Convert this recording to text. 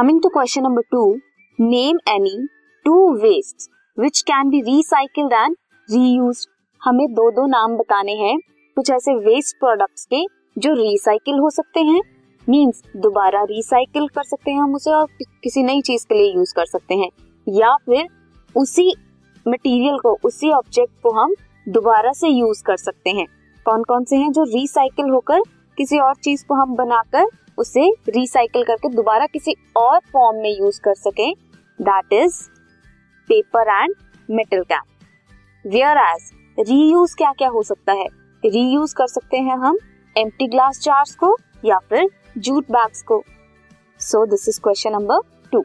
Coming to question number two name any two waste which can be recycled and reuse हमें दो दो नाम बताने हैं, कुछ ऐसे वेस्ट प्रोडक्ट्स के जो रिसाइकिल हो सकते हैं। मींस दोबारा रिसाइकिल कर सकते हैं हम उसे और किसी नई चीज़ के लिए यूज़ कर सकते हैं। या फिर उसी मटेरियल को, उसी ऑब्जेक्ट को हम दोबारा से यूज़ कर सकते हैं। कौन कौन से हैं जो रिसाइकिल होकर किसी और चीज़ को हम बनाकर उसे रिसाइकिल करके दोबारा किसी और फॉर्म में यूज़ कर सके। That is paper and metal cap whereas reuse क्या क्या हो सकता है? रीयूज कर सकते हैं हम एम्प्टी ग्लास जार्स को या फिर जूट बैग्स को। So this is question number two